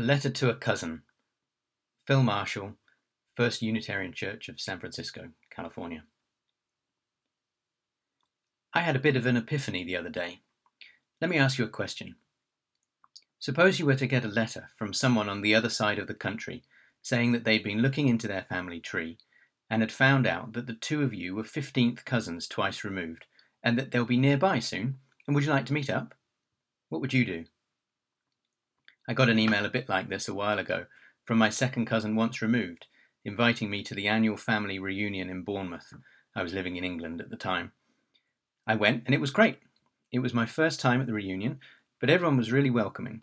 A Letter to a Cousin. Phil Marshall, First Unitarian Church of San Francisco, California. I had a bit of an epiphany the other day. Let me ask you a question. Suppose you were to get a letter from someone on the other side of the country saying that they'd been looking into their family tree and had found out that the two of you were 15th cousins twice removed and that they'll be nearby soon and would you like to meet up? What would you do? I got an email a bit like this a while ago from my second cousin once removed, inviting me to the annual family reunion in Bournemouth. I was living in England at the time. I went, and it was great. It was my first time at the reunion, but everyone was really welcoming.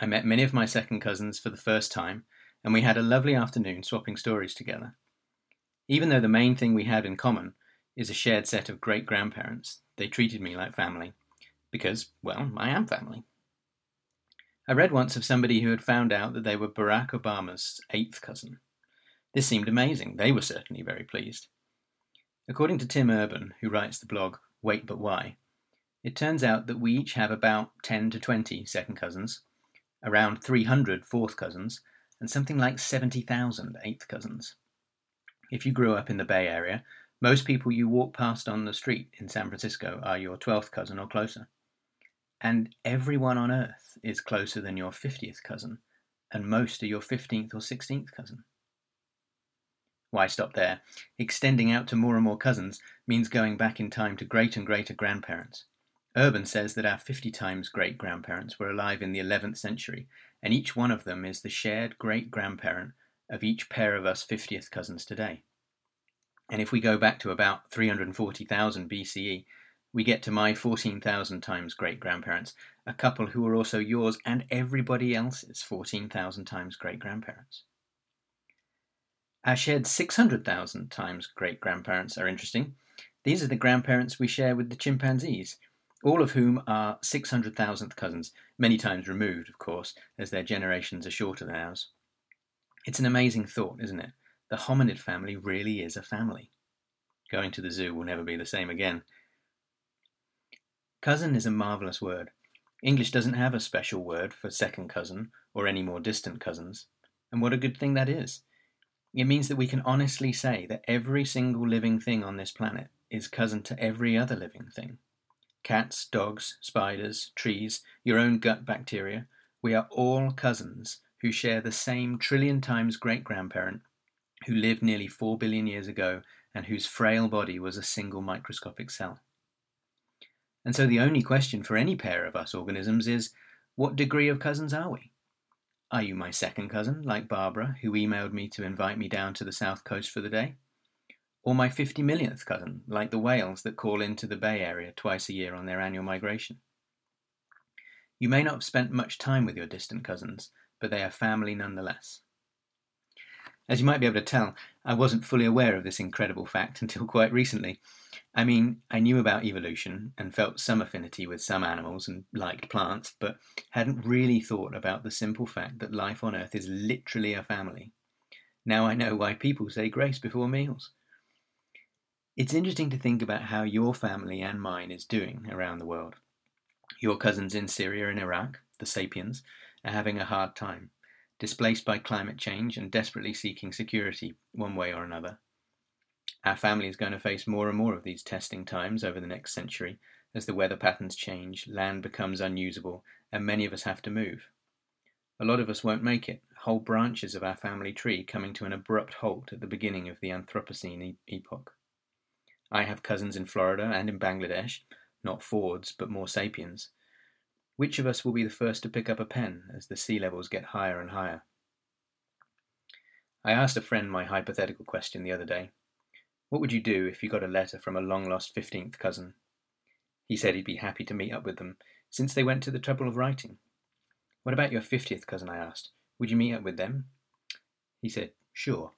I met many of my second cousins for the first time, and we had a lovely afternoon swapping stories together. Even though the main thing we had in common is a shared set of great grandparents, they treated me like family. Because, well, I am family. I read once of somebody who had found out that they were Barack Obama's eighth cousin. This seemed amazing. They were certainly very pleased. According to Tim Urban, who writes the blog Wait But Why, it turns out that we each have about 10 to 20 second cousins, around 300 fourth cousins, and something like 70,000 eighth cousins. If you grew up in the Bay Area, most people you walk past on the street in San Francisco are your 12th cousin or closer and everyone on earth is closer than your 50th cousin, and most are your 15th or 16th cousin. Why stop there? Extending out to more and more cousins means going back in time to great and greater grandparents. Urban says that our 50 times great grandparents were alive in the 11th century, and each one of them is the shared great grandparent of each pair of us 50th cousins today. And if we go back to about 340,000 BCE, we get to my 14,000 times great grandparents, a couple who are also yours and everybody else's 14,000 times great grandparents. Our shared 600,000 times great grandparents are interesting. These are the grandparents we share with the chimpanzees, all of whom are 600,000th cousins, many times removed, of course, as their generations are shorter than ours. It's an amazing thought, isn't it? The hominid family really is a family. Going to the zoo will never be the same again. Cousin is a marvellous word. English doesn't have a special word for second cousin or any more distant cousins. And what a good thing that is. It means that we can honestly say that every single living thing on this planet is cousin to every other living thing. Cats, dogs, spiders, trees, your own gut bacteria, we are all cousins who share the same trillion times great grandparent who lived nearly four billion years ago and whose frail body was a single microscopic cell. And so the only question for any pair of us organisms is what degree of cousins are we? Are you my second cousin, like Barbara, who emailed me to invite me down to the south coast for the day? Or my 50 millionth cousin, like the whales that call into the Bay Area twice a year on their annual migration? You may not have spent much time with your distant cousins, but they are family nonetheless. As you might be able to tell, I wasn't fully aware of this incredible fact until quite recently. I mean, I knew about evolution and felt some affinity with some animals and liked plants, but hadn't really thought about the simple fact that life on Earth is literally a family. Now I know why people say grace before meals. It's interesting to think about how your family and mine is doing around the world. Your cousins in Syria and Iraq, the Sapiens, are having a hard time displaced by climate change and desperately seeking security one way or another. Our family is going to face more and more of these testing times over the next century as the weather patterns change, land becomes unusable, and many of us have to move. A lot of us won't make it, whole branches of our family tree coming to an abrupt halt at the beginning of the Anthropocene e- epoch. I have cousins in Florida and in Bangladesh, not Fords, but more sapiens, which of us will be the first to pick up a pen as the sea levels get higher and higher? I asked a friend my hypothetical question the other day. What would you do if you got a letter from a long lost 15th cousin? He said he'd be happy to meet up with them, since they went to the trouble of writing. What about your 50th cousin? I asked. Would you meet up with them? He said, Sure.